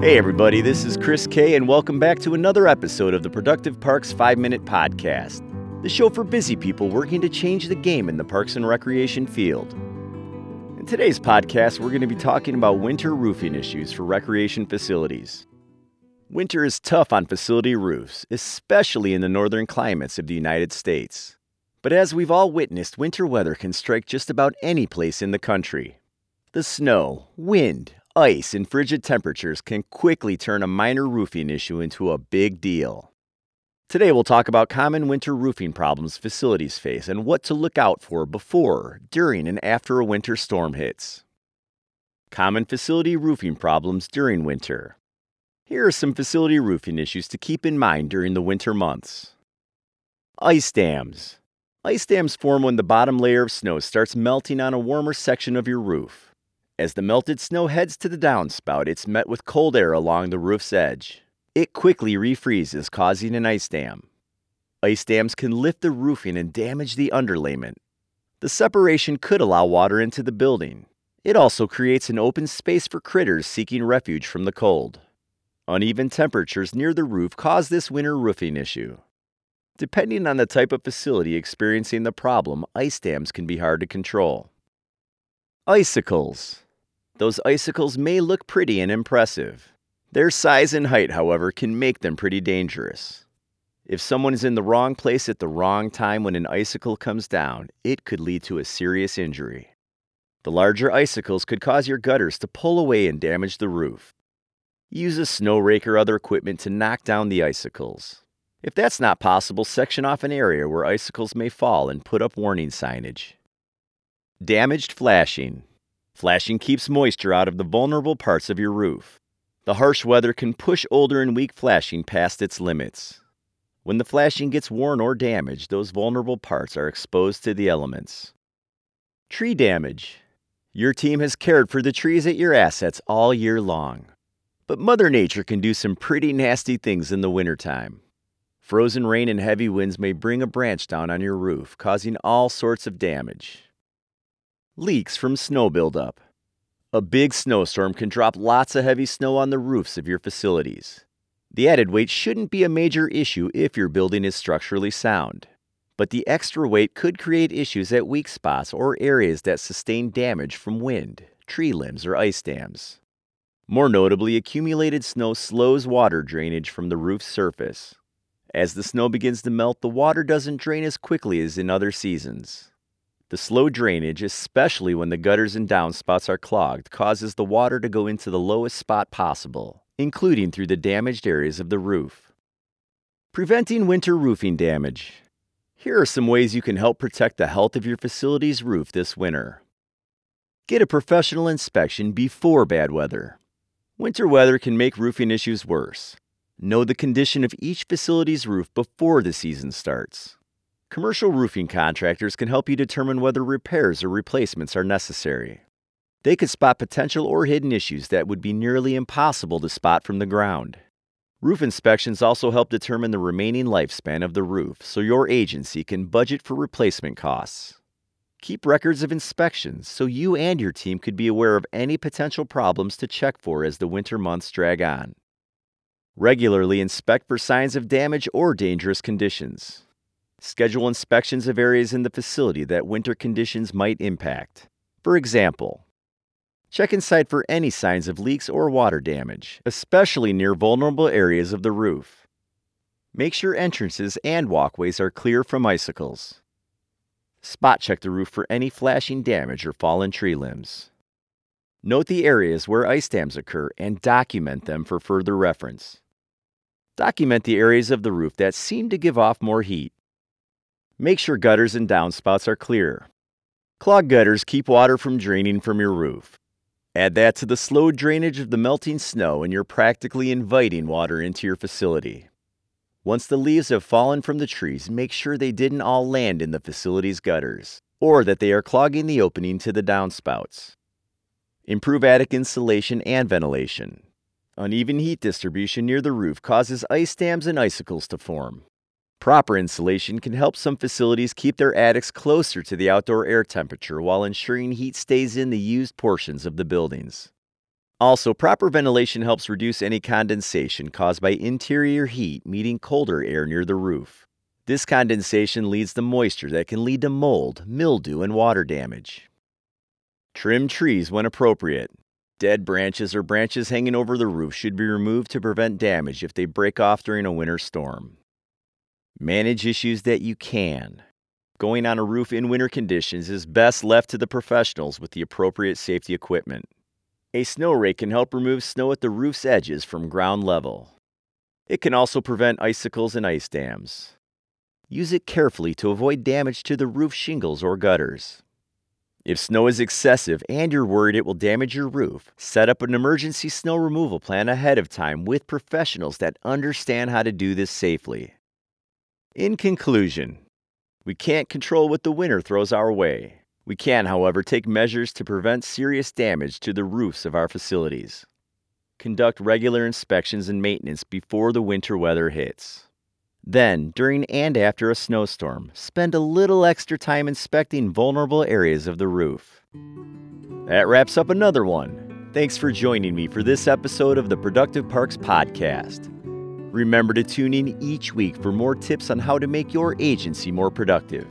Hey, everybody, this is Chris K, and welcome back to another episode of the Productive Parks 5 Minute Podcast, the show for busy people working to change the game in the parks and recreation field. In today's podcast, we're going to be talking about winter roofing issues for recreation facilities. Winter is tough on facility roofs, especially in the northern climates of the United States. But as we've all witnessed, winter weather can strike just about any place in the country. The snow, wind, ice, and frigid temperatures can quickly turn a minor roofing issue into a big deal. Today, we'll talk about common winter roofing problems facilities face and what to look out for before, during, and after a winter storm hits. Common facility roofing problems during winter. Here are some facility roofing issues to keep in mind during the winter months. Ice dams. Ice dams form when the bottom layer of snow starts melting on a warmer section of your roof. As the melted snow heads to the downspout, it's met with cold air along the roof's edge. It quickly refreezes, causing an ice dam. Ice dams can lift the roofing and damage the underlayment. The separation could allow water into the building. It also creates an open space for critters seeking refuge from the cold. Uneven temperatures near the roof cause this winter roofing issue. Depending on the type of facility experiencing the problem, ice dams can be hard to control. Icicles. Those icicles may look pretty and impressive. Their size and height, however, can make them pretty dangerous. If someone is in the wrong place at the wrong time when an icicle comes down, it could lead to a serious injury. The larger icicles could cause your gutters to pull away and damage the roof. Use a snow rake or other equipment to knock down the icicles. If that's not possible, section off an area where icicles may fall and put up warning signage. Damaged flashing. Flashing keeps moisture out of the vulnerable parts of your roof. The harsh weather can push older and weak flashing past its limits. When the flashing gets worn or damaged, those vulnerable parts are exposed to the elements. Tree damage. Your team has cared for the trees at your assets all year long. But Mother Nature can do some pretty nasty things in the wintertime. Frozen rain and heavy winds may bring a branch down on your roof, causing all sorts of damage. Leaks from snow buildup. A big snowstorm can drop lots of heavy snow on the roofs of your facilities. The added weight shouldn't be a major issue if your building is structurally sound. But the extra weight could create issues at weak spots or areas that sustain damage from wind, tree limbs, or ice dams. More notably, accumulated snow slows water drainage from the roof's surface. As the snow begins to melt, the water doesn't drain as quickly as in other seasons. The slow drainage, especially when the gutters and downspouts are clogged, causes the water to go into the lowest spot possible, including through the damaged areas of the roof. Preventing winter roofing damage. Here are some ways you can help protect the health of your facility's roof this winter. Get a professional inspection before bad weather. Winter weather can make roofing issues worse. Know the condition of each facility's roof before the season starts. Commercial roofing contractors can help you determine whether repairs or replacements are necessary. They could spot potential or hidden issues that would be nearly impossible to spot from the ground. Roof inspections also help determine the remaining lifespan of the roof so your agency can budget for replacement costs. Keep records of inspections so you and your team could be aware of any potential problems to check for as the winter months drag on. Regularly inspect for signs of damage or dangerous conditions. Schedule inspections of areas in the facility that winter conditions might impact. For example, check inside for any signs of leaks or water damage, especially near vulnerable areas of the roof. Make sure entrances and walkways are clear from icicles. Spot check the roof for any flashing damage or fallen tree limbs. Note the areas where ice dams occur and document them for further reference. Document the areas of the roof that seem to give off more heat. Make sure gutters and downspouts are clear. Clogged gutters keep water from draining from your roof. Add that to the slow drainage of the melting snow, and you're practically inviting water into your facility. Once the leaves have fallen from the trees, make sure they didn't all land in the facility's gutters, or that they are clogging the opening to the downspouts. Improve attic insulation and ventilation. Uneven heat distribution near the roof causes ice dams and icicles to form. Proper insulation can help some facilities keep their attics closer to the outdoor air temperature while ensuring heat stays in the used portions of the buildings. Also, proper ventilation helps reduce any condensation caused by interior heat meeting colder air near the roof. This condensation leads to moisture that can lead to mold, mildew, and water damage. Trim trees when appropriate. Dead branches or branches hanging over the roof should be removed to prevent damage if they break off during a winter storm. Manage issues that you can. Going on a roof in winter conditions is best left to the professionals with the appropriate safety equipment. A snow rake can help remove snow at the roof's edges from ground level. It can also prevent icicles and ice dams. Use it carefully to avoid damage to the roof shingles or gutters. If snow is excessive and you're worried it will damage your roof, set up an emergency snow removal plan ahead of time with professionals that understand how to do this safely. In conclusion, we can't control what the winter throws our way. We can, however, take measures to prevent serious damage to the roofs of our facilities. Conduct regular inspections and maintenance before the winter weather hits. Then, during and after a snowstorm, spend a little extra time inspecting vulnerable areas of the roof. That wraps up another one. Thanks for joining me for this episode of the Productive Parks Podcast. Remember to tune in each week for more tips on how to make your agency more productive.